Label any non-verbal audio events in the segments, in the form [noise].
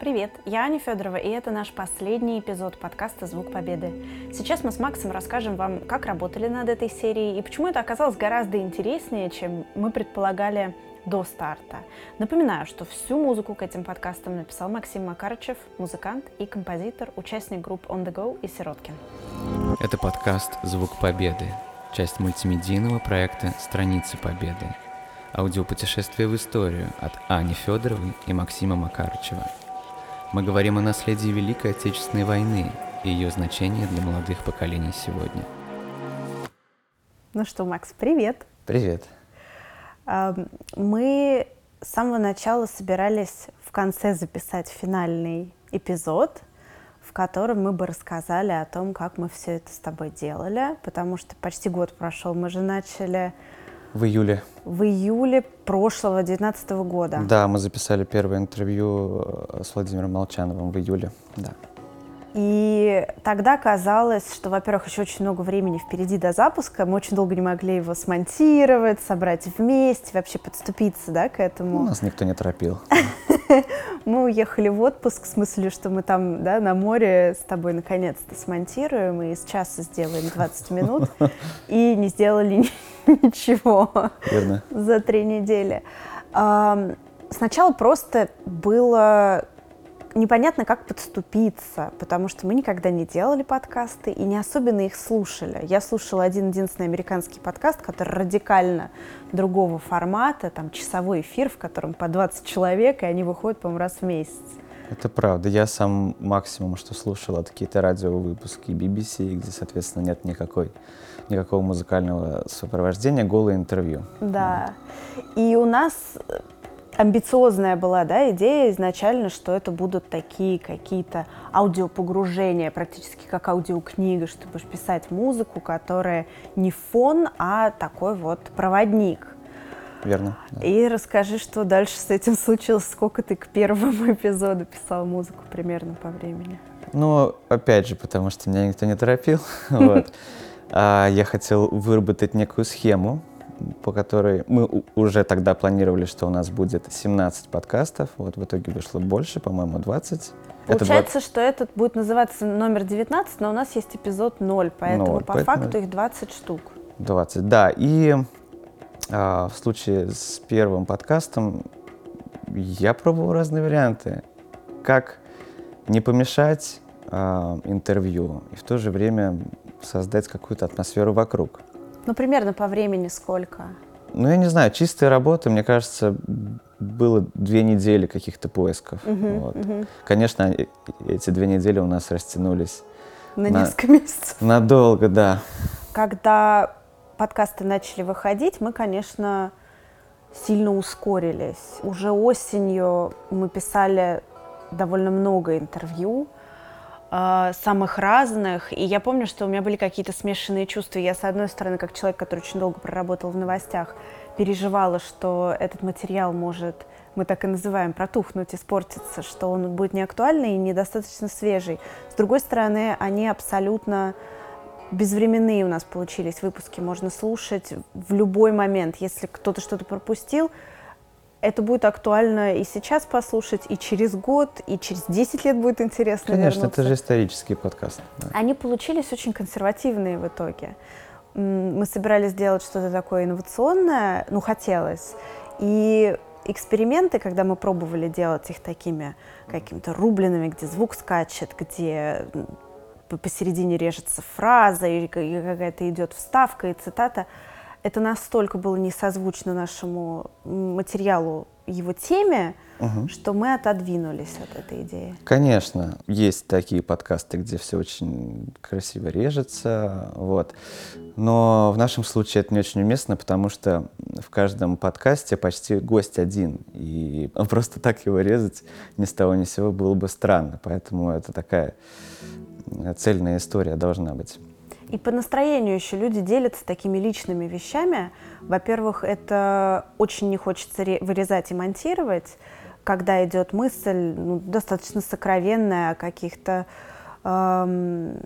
Привет, я Аня Федорова, и это наш последний эпизод подкаста «Звук Победы». Сейчас мы с Максом расскажем вам, как работали над этой серией и почему это оказалось гораздо интереснее, чем мы предполагали до старта. Напоминаю, что всю музыку к этим подкастам написал Максим Макарычев, музыкант и композитор, участник групп On The Go и Сироткин. Это подкаст «Звук Победы», часть мультимедийного проекта «Страницы Победы», аудиопутешествие в историю от Ани Федоровой и Максима Макарычева – мы говорим о наследии Великой Отечественной войны и ее значении для молодых поколений сегодня. Ну что, Макс, привет. Привет. Мы с самого начала собирались в конце записать финальный эпизод, в котором мы бы рассказали о том, как мы все это с тобой делали, потому что почти год прошел. Мы же начали в июле. В июле прошлого, 2019 года. Да, мы записали первое интервью э, с Владимиром Молчановым в июле, да. И тогда казалось, что, во-первых, еще очень много времени впереди до запуска. Мы очень долго не могли его смонтировать, собрать вместе, вообще подступиться да, к этому. Ну, нас никто не торопил. [laughs] [laughs] Мы уехали в отпуск, в смысле, что мы там да, на море с тобой наконец-то смонтируем и из часа сделаем 20 минут. [laughs] И не сделали [laughs] ничего Верно. за три недели. Сначала просто было непонятно, как подступиться, потому что мы никогда не делали подкасты и не особенно их слушали. Я слушала один-единственный американский подкаст, который радикально другого формата, там часовой эфир, в котором по 20 человек, и они выходят, по-моему, раз в месяц. Это правда. Я сам максимум, что слушал, это какие-то радиовыпуски BBC, где, соответственно, нет никакой, никакого музыкального сопровождения, голое интервью. Да. И у нас амбициозная была да, идея изначально, что это будут такие какие-то аудиопогружения, практически как аудиокнига, что ты будешь писать музыку, которая не фон, а такой вот проводник. Верно. Да. И расскажи, что дальше с этим случилось, сколько ты к первому [laughs] эпизоду писал музыку примерно по времени. Ну, опять же, потому что меня никто не торопил. [laughs] [laughs] А я хотел выработать некую схему, по которой мы уже тогда планировали, что у нас будет 17 подкастов. Вот в итоге вышло больше, по-моему, 20. Получается, это 20... что этот будет называться номер 19, но у нас есть эпизод 0, поэтому 0, по поэтому... факту их 20 штук. 20, да. И а, в случае с первым подкастом я пробовал разные варианты. Как не помешать а, интервью и в то же время создать какую-то атмосферу вокруг. Ну, примерно по времени сколько? Ну, я не знаю, чистая работа, мне кажется, было две недели каких-то поисков. Uh-huh, вот. uh-huh. Конечно, эти две недели у нас растянулись. На, на несколько месяцев. [laughs] Надолго, да. Когда подкасты начали выходить, мы, конечно, сильно ускорились. Уже осенью мы писали довольно много интервью. А, самых разных. И я помню, что у меня были какие-то смешанные чувства. Я, с одной стороны, как человек, который очень долго проработал в новостях, переживала, что этот материал может, мы так и называем, протухнуть, испортиться, что он будет неактуальный и недостаточно свежий. С другой стороны, они абсолютно безвременные у нас получились выпуски. Можно слушать в любой момент. Если кто-то что-то пропустил, это будет актуально и сейчас послушать, и через год, и через 10 лет будет интересно Конечно, вернуться. это же исторический подкаст. Да. Они получились очень консервативные в итоге. Мы собирались сделать что-то такое инновационное, ну, хотелось. И эксперименты, когда мы пробовали делать их такими какими-то рубленными, где звук скачет, где посередине режется фраза, или какая-то идет вставка и цитата, это настолько было несозвучно нашему материалу, его теме, угу. что мы отодвинулись от этой идеи. Конечно, есть такие подкасты, где все очень красиво режется, вот. Но в нашем случае это не очень уместно, потому что в каждом подкасте почти гость один, и [laughs] просто так его резать ни с того ни с сего было бы странно, поэтому это такая цельная история должна быть. И по настроению еще люди делятся такими личными вещами. Во-первых, это очень не хочется вырезать и монтировать, когда идет мысль ну, достаточно сокровенная о каких-то эм,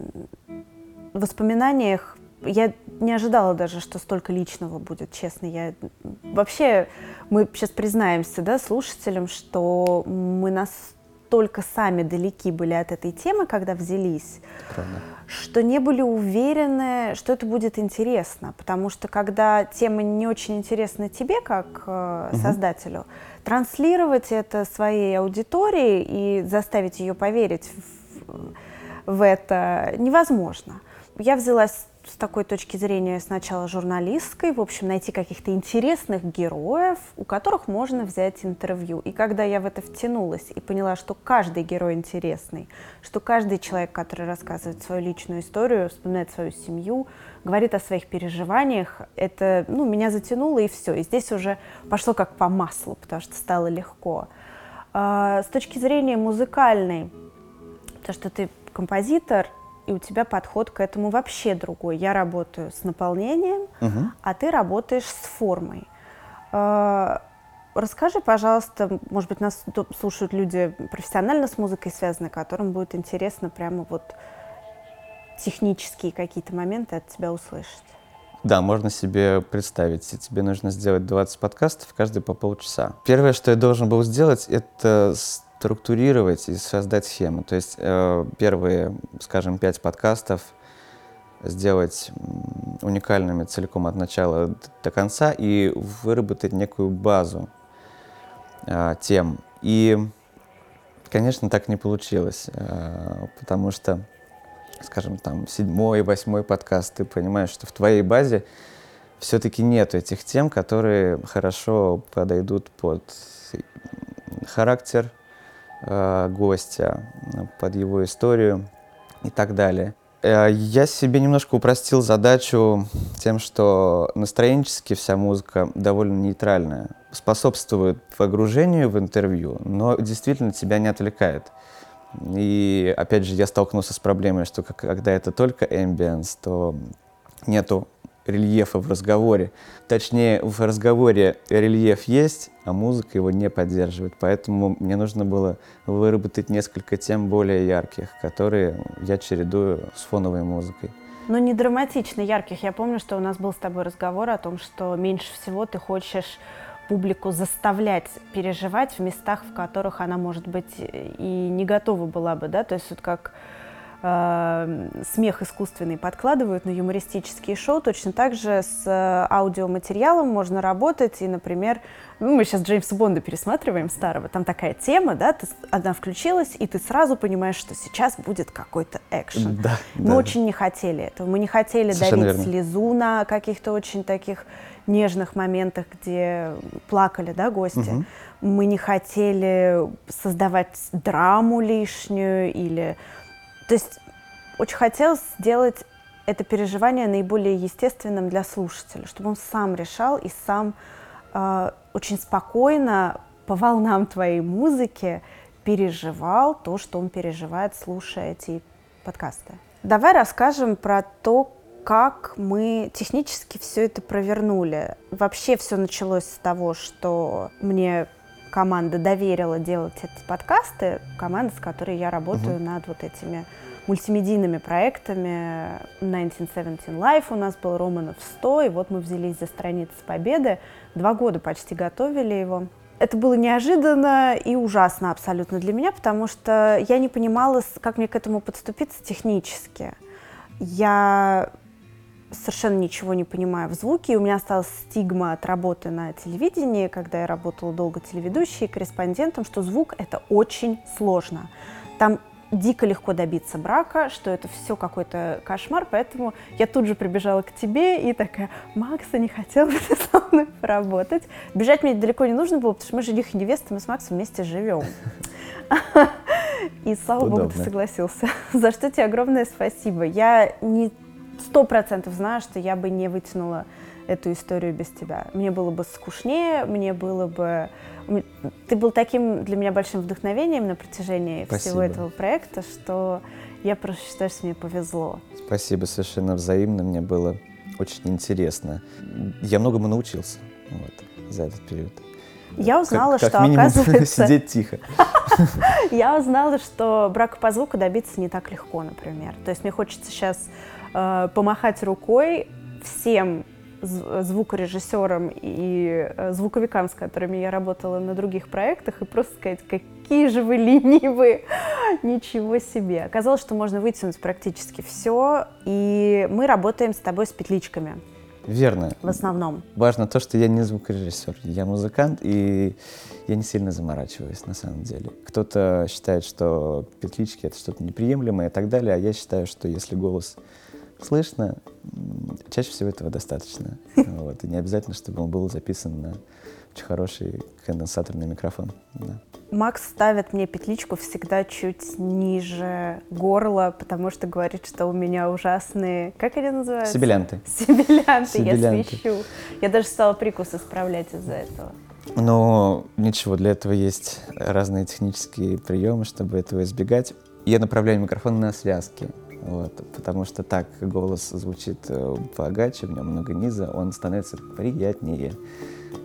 воспоминаниях. Я не ожидала даже, что столько личного будет, честно. Я вообще мы сейчас признаемся, да, слушателям, что мы нас настолько сами далеки были от этой темы, когда взялись, Правда. что не были уверены, что это будет интересно. Потому что когда тема не очень интересна тебе, как э, создателю, транслировать это своей аудитории и заставить ее поверить в, в это невозможно. Я взялась с такой точки зрения сначала журналистской, в общем, найти каких-то интересных героев, у которых можно взять интервью. И когда я в это втянулась и поняла, что каждый герой интересный, что каждый человек, который рассказывает свою личную историю, вспоминает свою семью, говорит о своих переживаниях, это, ну, меня затянуло и все. И здесь уже пошло как по маслу, потому что стало легко. А, с точки зрения музыкальной, то, что ты композитор, и у тебя подход к этому вообще другой. Я работаю с наполнением, Мгм. а ты работаешь с формой. Э, Расскажи, пожалуйста, может быть, нас слушают люди профессионально с музыкой связаны, которым будет интересно прямо вот технические какие-то моменты от тебя услышать. Да, можно себе представить, тебе нужно сделать 20 подкастов, каждый по полчаса. Первое, что я должен был сделать, это структурировать и создать схему. То есть э, первые, скажем, 5 подкастов сделать уникальными целиком от начала до конца и выработать некую базу э, тем. И, конечно, так не получилось, э, потому что скажем, там, седьмой, восьмой подкаст, ты понимаешь, что в твоей базе все-таки нет этих тем, которые хорошо подойдут под характер э, гостя, под его историю и так далее. Э, Я себе немножко упростил задачу тем, что настроенчески вся музыка довольно нейтральная, способствует погружению в интервью, но действительно тебя не отвлекает. И опять же, я столкнулся с проблемой, что когда это только ambience, то нету рельефа в разговоре. Точнее, в разговоре рельеф есть, а музыка его не поддерживает. Поэтому мне нужно было выработать несколько тем более ярких, которые я чередую с фоновой музыкой. Но не драматично ярких. Я помню, что у нас был с тобой разговор о том, что меньше всего ты хочешь публику заставлять переживать в местах, в которых она, может быть, и не готова была бы, да, то есть вот как э, смех искусственный подкладывают на юмористические шоу, точно так же с э, аудиоматериалом можно работать, и, например, ну, мы сейчас Джеймса Бонда пересматриваем старого, там такая тема, да, ты, она включилась, и ты сразу понимаешь, что сейчас будет какой-то экшен. Да, Мы да. очень не хотели этого. Мы не хотели Совершенно давить верно. слезу на каких-то очень таких нежных моментах, где плакали, да, гости. Мгм. Мы не хотели создавать драму лишнюю или... То есть очень хотелось сделать это переживание наиболее естественным для слушателя, чтобы он сам решал и сам э, очень спокойно по волнам твоей музыки переживал то, что он переживает, слушая эти подкасты. Давай расскажем про то, как мы технически все это провернули. Вообще все началось с того, что мне команда доверила делать эти подкасты, команда, с которой я работаю над вот этими мультимедийными проектами 1917 Life у нас был, Романов 100, и вот мы взялись за страницы Победы, два года почти готовили его. Это было неожиданно и ужасно абсолютно для меня, потому что я не понимала, как мне к этому подступиться технически. Я совершенно ничего не понимаю в звуке. и У меня осталась стигма от работы на телевидении, когда я работала долго телеведущей, корреспондентом, что звук — это очень сложно. Там дико легко добиться брака, что это все какой-то кошмар, поэтому я тут же прибежала к тебе и такая, Макса не хотел бы ты со мной поработать. Бежать мне далеко не нужно было, потому что мы жених и невеста, мы с Максом вместе живем. [laughs] И слава богу, ты согласился. За что тебе огромное спасибо. Я не сто процентов знаю, что я бы не вытянула эту историю без тебя. Мне было бы скучнее, мне было бы... Ты был таким для меня большим вдохновением на протяжении всего Спасибо. этого проекта, что я просто считаю, что мне повезло. Спасибо, совершенно взаимно. Мне было очень интересно. Я многому научился вот, за этот период. Я узнала, как, что, как минимум, [laughs] оказывается, сидеть тихо. [laughs] я узнала, что брака по звуку добиться не так легко, например. То есть мне хочется сейчас помахать рукой всем звукорежиссерам и э, звуковикам, с которыми я работала на других проектах, и просто сказать, какие же вы ленивые, [laughs] ничего себе. Оказалось, что можно вытянуть практически все, и мы работаем с тобой с петличками. Верно. В основном. Важно то, что я не звукорежиссер, я музыкант, и я не сильно заморачиваюсь на самом деле. Кто-то считает, что петлички — это что-то неприемлемое и так далее, а я считаю, что если голос слышно, чаще всего этого достаточно. [laughs] Вот. И не обязательно, чтобы он был записан на очень хороший конденсаторный микрофон. Да. Макс ставит мне петличку всегда чуть ниже горла, потому что говорит, что у меня ужасные... Как они называются? Сибилянты. [laughs] Сибилянты, Сибилянты. я свищу. Я даже стала прикус исправлять из-за этого. Но ничего, для этого есть разные технические приемы, чтобы этого избегать. Я направляю микрофон на связки. Вот, потому что так голос звучит э, богаче, в нем много низа, он становится приятнее.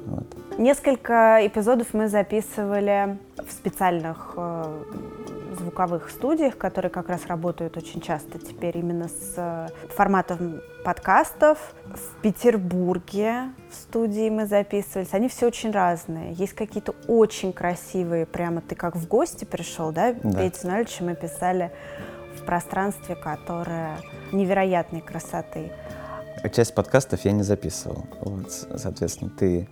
Вот. Несколько эпизодов мы записывали в специальных э, звуковых студиях, которые как раз работают очень часто теперь именно с э, форматом подкастов. В Петербурге в студии мы записывались. Они все очень разные. Есть какие-то очень красивые, прямо ты как в гости пришел, да? да. Петя Нольевича мы писали в пространстве, которое невероятной красоты. Часть подкастов я не записывал. Вот, соответственно, ты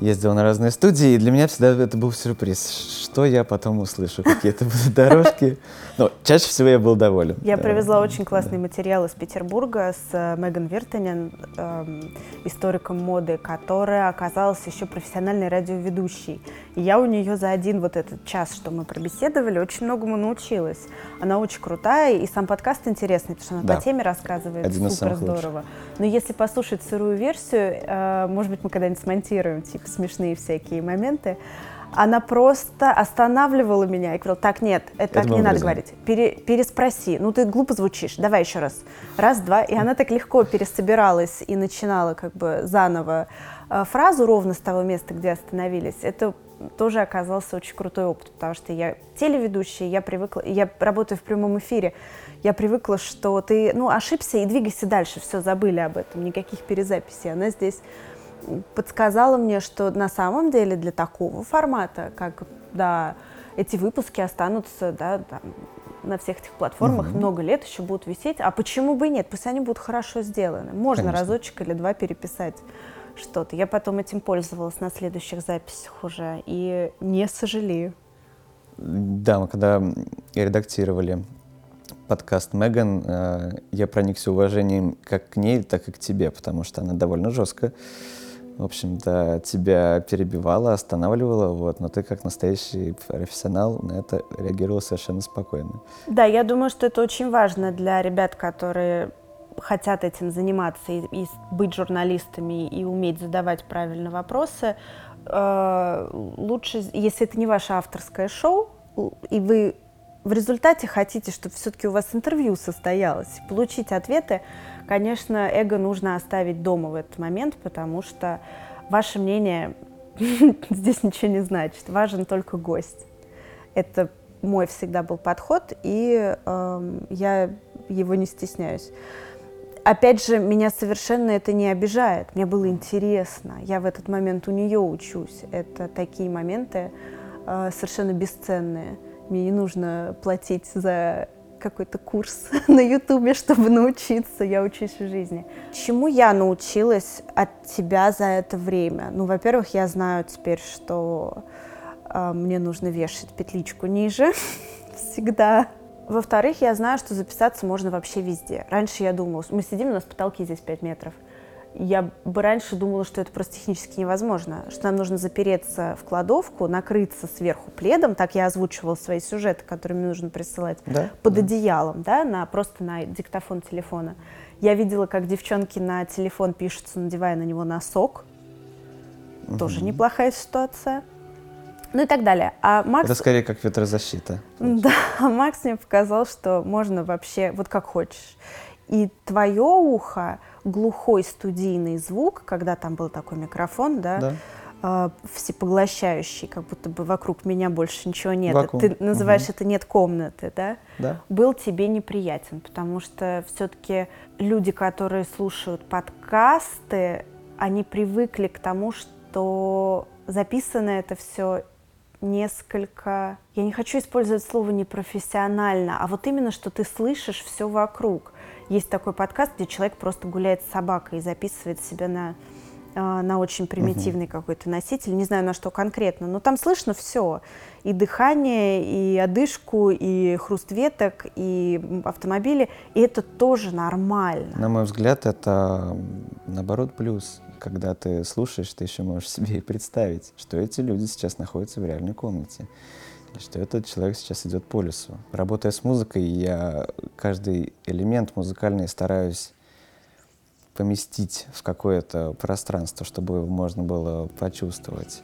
ездил на разные студии, и для меня всегда это был сюрприз. Что я потом услышу, какие-то будут дорожки. Но чаще всего я был доволен. Я привезла очень классный материал из Петербурга с э, Меган Вертонен, эм, историком моды, которая оказалась еще профессиональной радиоведущей. И я у нее за один вот этот час, что мы пробеседовали, очень многому научилась. Она очень крутая, и сам подкаст интересный, потому что она да. по теме рассказывает Один супер здорово. Лучших. Но если послушать сырую версию, э, может быть, мы когда-нибудь смонтируем, типа, смешные всякие моменты, она просто останавливала меня и говорила, так, нет, это так не надо говорить, Пере, переспроси, ну ты глупо звучишь, давай еще раз, раз, два, и она так легко пересобиралась и начинала как бы заново э, фразу ровно с того места, где остановились, это тоже оказался очень крутой опыт, потому что я телеведущая, я привыкла, я работаю в прямом эфире, я привыкла, что ты, ну, ошибся и двигайся дальше, все, забыли об этом, никаких перезаписей. Она здесь подсказала мне, что на самом деле для такого формата, как, да, эти выпуски останутся, да, там, на всех этих платформах угу. много лет еще будут висеть. А почему бы и нет? Пусть они будут хорошо сделаны. Можно Конечно. разочек или два переписать что-то. Я потом этим пользовалась на следующих записях уже и не сожалею. Да, мы когда редактировали подкаст Меган, э, я проникся уважением как к ней, так и к тебе, потому что она довольно жестко, в общем-то, тебя перебивала, останавливала, вот, но ты как настоящий профессионал на это реагировала совершенно спокойно. Да, я думаю, что это очень важно для ребят, которые хотят этим заниматься и, и быть журналистами и уметь задавать правильно вопросы, э, лучше, если это не ваше авторское шоу, и вы в результате хотите, чтобы все-таки у вас интервью состоялось, получить ответы, конечно, эго нужно оставить дома в этот момент, потому что ваше мнение [laughs] здесь ничего не значит. Важен только гость. Это мой всегда был подход, и э, я его не стесняюсь опять же, меня совершенно это не обижает. Мне было интересно. Я в этот момент у нее учусь. Это такие моменты э, совершенно бесценные. Мне не нужно платить за какой-то курс [laughs] на Ютубе, чтобы научиться. Я учусь в жизни. Чему я научилась от тебя за это время? Ну, во-первых, я знаю теперь, что э, мне нужно вешать петличку ниже [laughs] всегда во-вторых, я знаю, что записаться можно вообще везде. Раньше я думала, мы сидим, у нас потолки здесь 5 метров. Я бы раньше думала, что это просто технически невозможно, что нам нужно запереться в кладовку, накрыться сверху пледом, так я озвучивала свои сюжеты, которые мне нужно присылать, да? под да. одеялом, да, на, просто на диктофон телефона. Я видела, как девчонки на телефон пишутся, надевая на него носок. Угу. Тоже неплохая ситуация ну и так далее. А Макс... Это скорее как ветрозащита. [laughs] Да, а Макс мне показал, что можно вообще вот как хочешь. И твое ухо, глухой студийный звук, когда там был такой микрофон, да, да. э, всепоглощающий, как будто бы вокруг меня больше ничего нет. Вакуум. Ты называешь Мгм. это нет комнаты, да? Да. был тебе неприятен, потому что все-таки люди, которые слушают подкасты, они привыкли к тому, что записано это все несколько, я не хочу использовать слово непрофессионально, а вот именно, что ты слышишь все вокруг. Есть такой подкаст, где человек просто гуляет с собакой и записывает себя на, а, на очень примитивный какой-то носитель, не знаю на что конкретно, но там слышно все. И дыхание, и одышку, и хруст веток, и автомобили, и это тоже нормально. На мой взгляд, это наоборот плюс. Когда ты слушаешь, ты еще можешь себе и представить, что эти люди сейчас находятся в реальной комнате. Что этот человек сейчас идет по лесу. Работая с музыкой, я каждый элемент музыкальный стараюсь поместить в какое-то пространство, чтобы его можно было почувствовать.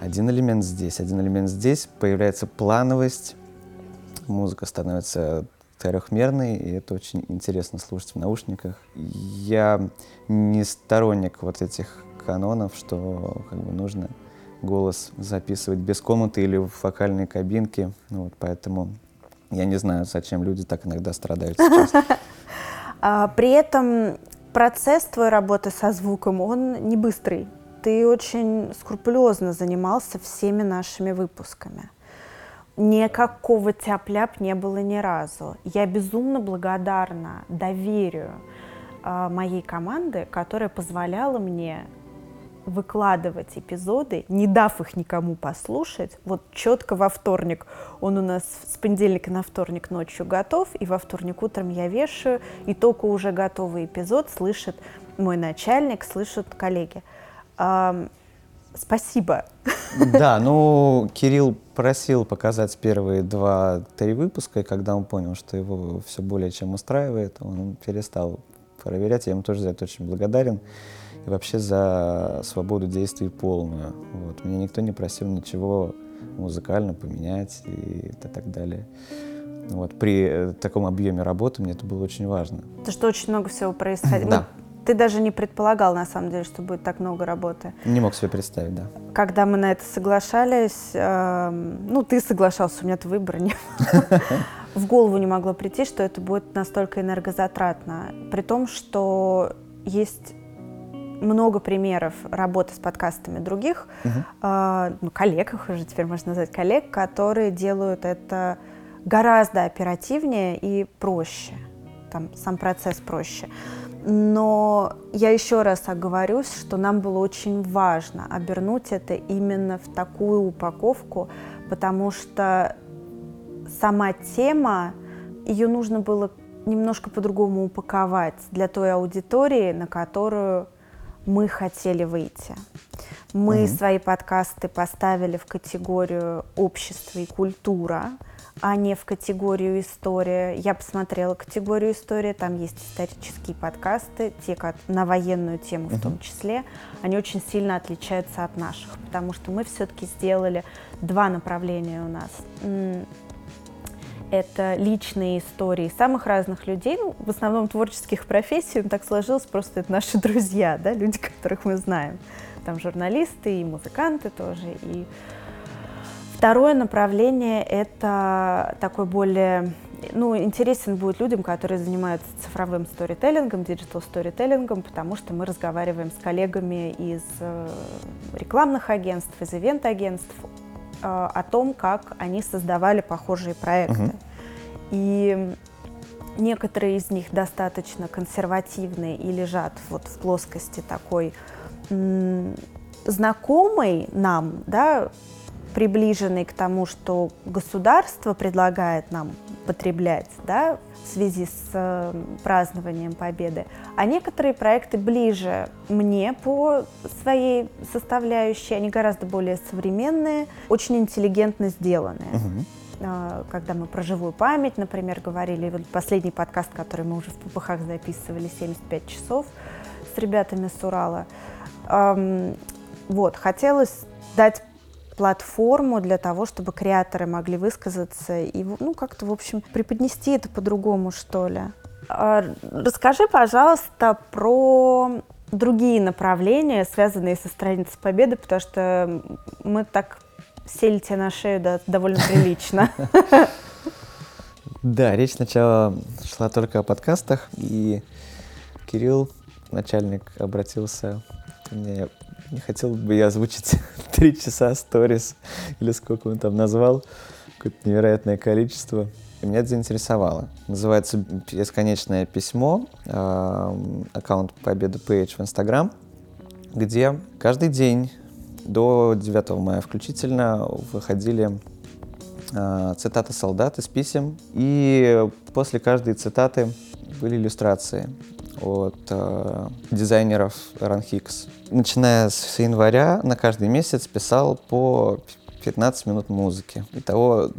Один элемент здесь, один элемент здесь, появляется плановость, музыка становится трехмерной, и это очень интересно слушать в наушниках. Я не сторонник вот этих канонов, что как бы нужно голос записывать без комнаты или в вокальной кабинке. Ну Вот, поэтому я не знаю, зачем люди так иногда страдают сейчас. [laughs] А, при этом процесс твоей работы со звуком, он не быстрый. Ты очень скрупулезно занимался всеми нашими выпусками. Никакого тяп-ляп не было ни разу. Я безумно благодарна доверию а, моей команды, которая позволяла мне выкладывать эпизоды, не дав их никому послушать, вот четко во вторник. Он у нас с понедельника на вторник ночью готов, и во вторник утром я вешаю, и только уже готовый эпизод слышит мой начальник, слышат коллеги. Спасибо. Да, ну, Кирилл просил показать первые два-три выпуска, и когда он понял, что его все более чем устраивает, он перестал проверять. Я ему тоже за это очень благодарен. И вообще за свободу действий полную. Вот. Меня никто не просил ничего музыкально поменять и так далее. Вот. При э, таком объеме работы мне это было очень важно. Потому что очень много всего происходило. Да. Ну, Ты даже не предполагал, на самом деле, что будет так много работы. Не мог себе представить, да. Когда мы на это соглашались, эм, ну, ты соглашался, у меня-то выбора не было. [laughs] В голову не могло прийти, что это будет настолько энергозатратно. При том, что есть много примеров работы с подкастами других, Мгм. э, ну, коллег, их уже теперь можно назвать коллег, которые делают это гораздо оперативнее и проще. Там сам процесс проще. Но я еще раз оговорюсь, что нам было очень важно обернуть это именно в такую упаковку, потому что сама тема, ее нужно было немножко по-другому упаковать для той аудитории, на которую мы хотели выйти. Мы Мгм. свои подкасты поставили в категорию общество и культура, а не в категорию история. Я посмотрела категорию история, там есть исторические подкасты, те ко- на военную тему в том числе. Они очень сильно отличаются от наших, потому что мы все-таки сделали два направления у нас. Это личные истории самых разных людей, ну, в основном творческих профессий, так сложилось, просто это наши [laughs] друзья, да, люди, которых мы знаем. Там журналисты и музыканты тоже. И второе направление – это такой более ну, интересен будет людям, которые занимаются цифровым storytelling ом, digital storytelling ом, потому что мы разговариваем с коллегами из э, рекламных агентств, из ивент-агентств о том, как они создавали похожие проекты. Мгм. И некоторые из них достаточно консервативные и лежат вот в плоскости такой знакомой нам, да, приближенной к тому, что государство предлагает нам потреблять, да, в связи с э, празднованием Победы, а некоторые проекты ближе мне по своей составляющей, они гораздо более современные, очень интеллигентно сделанные. А, когда мы про живую память, например, говорили, вот последний подкаст, который мы уже в ППХ записывали, 75 часов с ребятами с Урала. Вот, хотелось дать платформу для того, чтобы креаторы могли высказаться и, ну, как-то, в общем, преподнести это по-другому, что ли. А, Расскажи, пожалуйста, про другие направления, связанные со страницей Победы, потому что мы так сели тебе на шею да, довольно прилично. Да, речь сначала шла только о подкастах, и Кирилл, начальник, обратился ко мне. Не хотел бы я озвучить [laughs] три часа сторис, или сколько он там назвал, какое-то невероятное количество. И меня это заинтересовало. Называется «Бесконечное письмо», э, аккаунт Победы Пейдж в Инстаграм, где каждый день до 9 мая включительно выходили э, цитаты солдат из писем, и после каждой цитаты были иллюстрации от э, дизайнеров Run Hicks. Начиная с января на каждый месяц писал по 15 минут музыки. Итого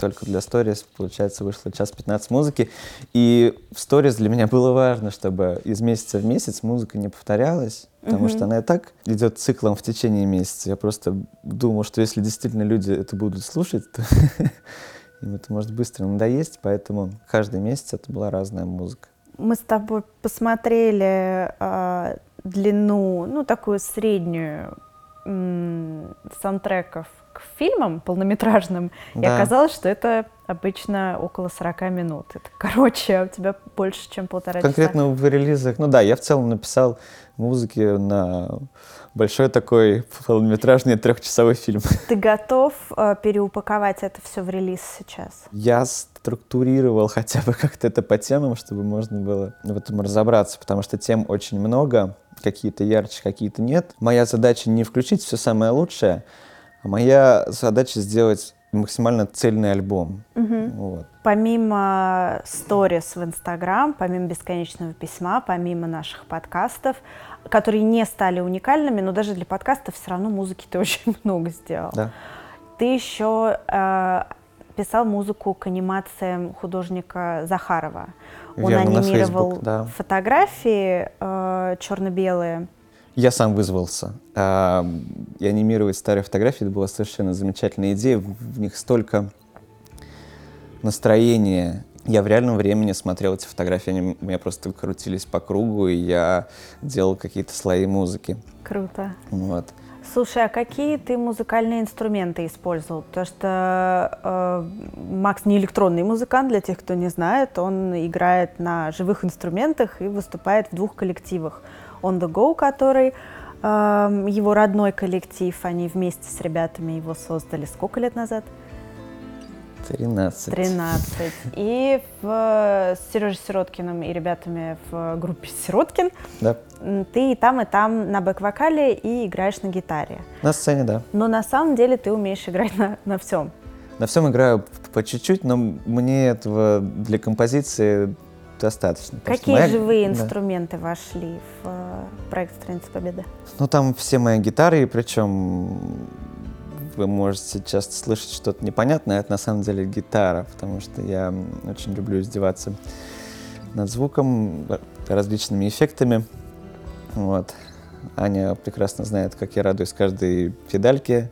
только для сторис, получается, вышло час 15 музыки. И в сторис для меня было важно, чтобы из месяца в месяц музыка не повторялась, потому mm-hmm. что она и так идет циклом в течение месяца. Я просто думал, что если действительно люди это будут слушать, то [laughs] им это может быстро надоесть, поэтому каждый месяц это была разная музыка. Мы с тобой посмотрели э, длину, ну, такую среднюю саундтреков к фильмам полнометражным, да. и оказалось, что это обычно около 40 минут. Это короче, а у тебя больше, чем полтора Конкретно часа. в релизах, ну да, я в целом написал музыки на большой такой полнометражный трехчасовой фильм. [laughs] Ты готов э, переупаковать это все в релиз сейчас? Я структурировал хотя бы как-то это по темам, чтобы можно было в этом разобраться, потому что тем очень много, какие-то ярче, какие-то нет. Моя задача не включить все самое лучшее, моя задача сделать максимально цельный альбом. Угу. Вот. Помимо сторис в Инстаграм, помимо бесконечного письма, помимо наших подкастов, которые не стали уникальными, но даже для подкастов все равно музыки ты [laughs] очень много сделал. Да. Ты еще э, писал музыку к анимациям художника Захарова. Верно, Он анимировал Facebook, да. фотографии э, черно-белые. Я сам вызвался. А, и анимировать старые фотографии, это была совершенно замечательная идея. В них столько настроения. Я в реальном времени смотрел эти фотографии, они у меня просто крутились по кругу, и я делал какие-то слои музыки. Круто. Вот. Слушай, а какие ты музыкальные инструменты использовал? Потому что э, Макс не электронный музыкант, для тех, кто не знает. Он играет на живых инструментах и выступает в двух коллективах. On the Go, который э, его родной коллектив, они вместе с ребятами его создали сколько лет назад? 13. 13. И в, с Сережей Сироткиным и ребятами в группе Сироткин да. ты и там, и там на бэк-вокале и играешь на гитаре. На сцене, да. Но на самом деле ты умеешь играть на, на всем. На всем играю по чуть-чуть, но мне этого для композиции достаточно. Какие моя... живые да. инструменты вошли в э, проект «Страница Победы»? Ну, там все мои гитары, причем вы можете часто слышать что-то непонятное, это на самом деле гитара, потому что я очень люблю издеваться над звуком, различными эффектами. Вот. Аня прекрасно знает, как я радуюсь каждой педальке,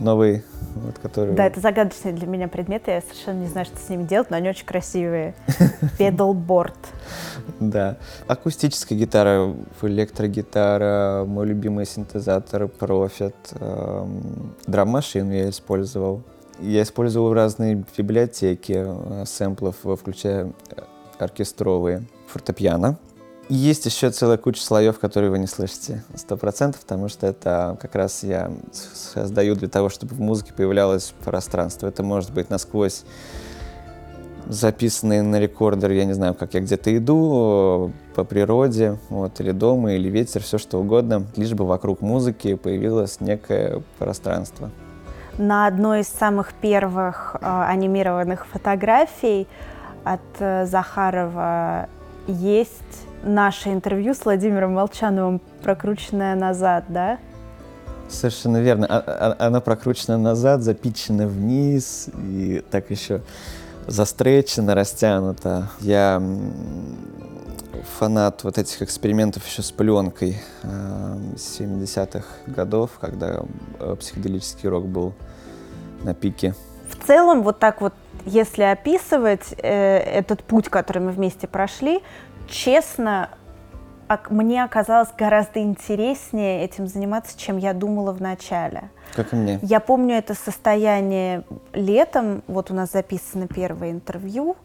новый, вот, который... Да, это загадочный для меня предмет, я совершенно не знаю, что с ним делать, но они очень красивые. [laughs] Педалборд. Да. Акустическая гитара, электрогитара, мой любимый синтезатор Profit, эм, драм-машину я использовал. Я использовал разные библиотеки э, сэмплов, включая э, оркестровые. Фортепиано, есть еще целая куча слоев, которые вы не слышите, сто процентов, потому что это как раз я создаю для того, чтобы в музыке появлялось пространство. Это может быть насквозь записанные на рекордер, я не знаю, как я где-то иду, по природе, вот, или дома, или ветер, все что угодно, лишь бы вокруг музыки появилось некое пространство. На одной из самых первых э, анимированных фотографий от э, Захарова есть наше интервью с Владимиром Молчановым, прокрученное назад, да? Совершенно верно. А, а, она прокручена назад, запичена вниз и так еще застречена, растянута. Я фанат вот этих экспериментов еще с пленкой 70-х э, годов, когда э, психоделический рок был на пике. В целом, вот так вот, если описывать э, этот путь, который мы вместе прошли, честно, мне оказалось гораздо интереснее этим заниматься, чем я думала в начале. Как и мне. Я помню это состояние летом, вот у нас записано первое интервью,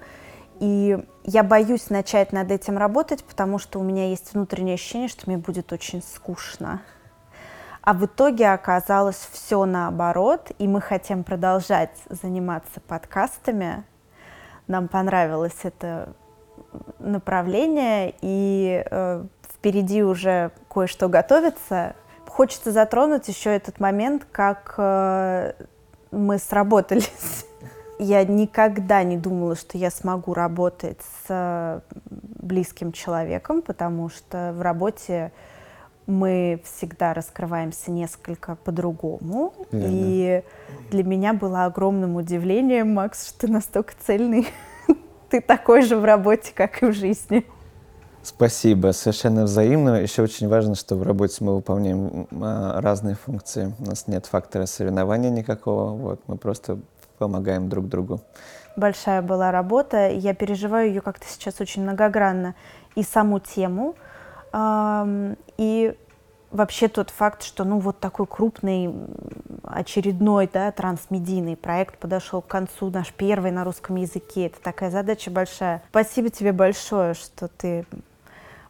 и я боюсь начать над этим работать, потому что у меня есть внутреннее ощущение, что мне будет очень скучно. А в итоге оказалось все наоборот, и мы хотим продолжать заниматься подкастами. Нам понравилось это направление, и э, впереди уже кое-что готовится. Хочется затронуть еще этот момент, как э, мы сработались [laughs] я никогда не думала, что я смогу работать с э, близким человеком, потому что в работе мы всегда раскрываемся несколько по-другому. И для меня было огромным удивлением, Макс, что ты настолько цельный. [laughs] ты такой же в работе, как и в жизни. Спасибо, совершенно взаимно. Еще очень важно, что в работе мы выполняем а, разные функции. У нас нет фактора соревнования никакого. Вот, мы просто помогаем друг другу. Большая была работа, я переживаю ее как-то сейчас очень многогранно. И саму тему, и вообще тот факт, что ну вот такой крупный очередной да, трансмедийный проект подошел к концу, наш первый на русском языке. Это такая задача большая. Спасибо тебе большое, что ты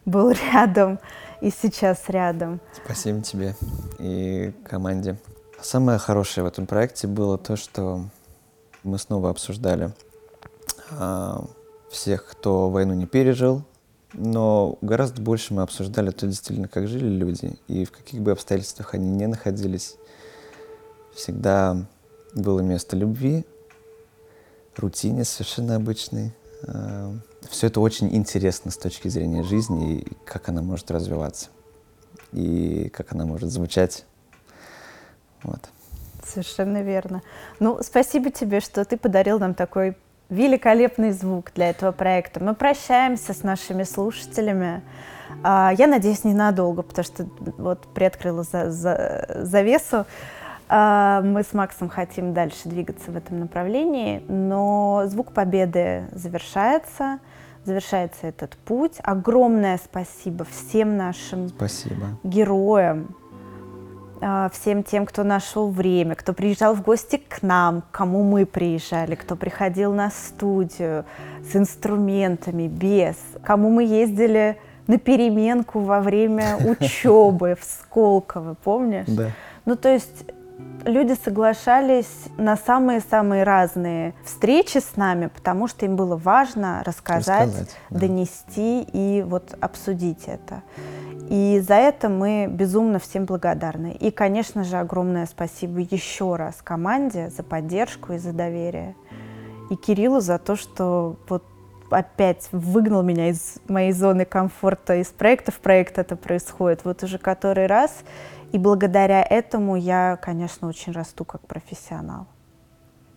был [laughs] рядом и сейчас рядом. Спасибо тебе и команде. Самое хорошее в этом проекте было то, что мы снова обсуждали а, всех, кто войну не пережил, но гораздо больше мы обсуждали то действительно, как жили люди, и в каких бы обстоятельствах они не находились. Всегда было место любви, рутине совершенно обычной. А, Все это очень интересно с точки зрения жизни и как она может развиваться, и как она может звучать. Вот. Совершенно верно. Ну, спасибо тебе, что ты подарил нам такой великолепный звук для этого проекта. Мы прощаемся с нашими слушателями. А, я надеюсь, ненадолго, потому что вот приоткрыла за, за, завесу. А, мы с Максом хотим дальше двигаться в этом направлении, но звук победы завершается. Завершается этот путь. Огромное спасибо всем нашим спасибо. героям, всем тем, кто нашел время, кто приезжал в гости к нам, к кому мы приезжали, кто приходил на студию с инструментами, без, кому мы ездили на переменку во время [laughs] учебы в Сколково, помнишь? Да. Ну, то есть люди соглашались на самые-самые разные встречи с нами, потому что им было важно рассказать, рассказать да. донести и вот обсудить это. И за это мы безумно всем благодарны. И, конечно же, огромное спасибо еще раз команде за поддержку и за доверие. И Кириллу за то, что вот опять выгнал меня из моей зоны комфорта, из проекта в проект это происходит вот уже который раз. И благодаря этому я, конечно, очень расту как профессионал.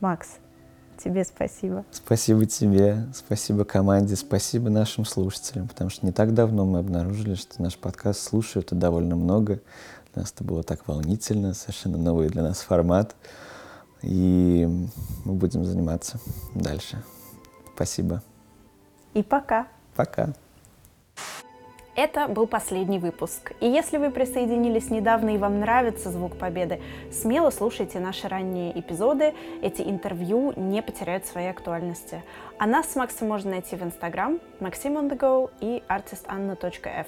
Макс, Тебе спасибо. Спасибо тебе, спасибо команде, спасибо нашим слушателям, потому что не так давно мы обнаружили, что наш подкаст слушают довольно много. Для нас это было так волнительно, совершенно новый для нас формат. И мы будем заниматься дальше. Спасибо. И пока. Пока. Это был последний выпуск. И если вы присоединились недавно и вам нравится звук победы, смело слушайте наши ранние эпизоды. Эти интервью не потеряют своей актуальности. А нас с Максом можно найти в Инстаграм Максим on the go и artistanna.f.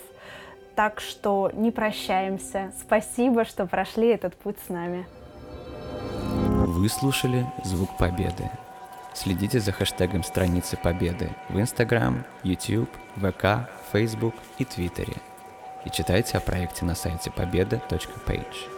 Так что не прощаемся. Спасибо, что прошли этот путь с нами. Вы слушали «Звук Победы». Следите за хэштегом страницы Победы в Instagram, YouTube, ВК, Facebook и Твиттере. И читайте о проекте на сайте победа.page.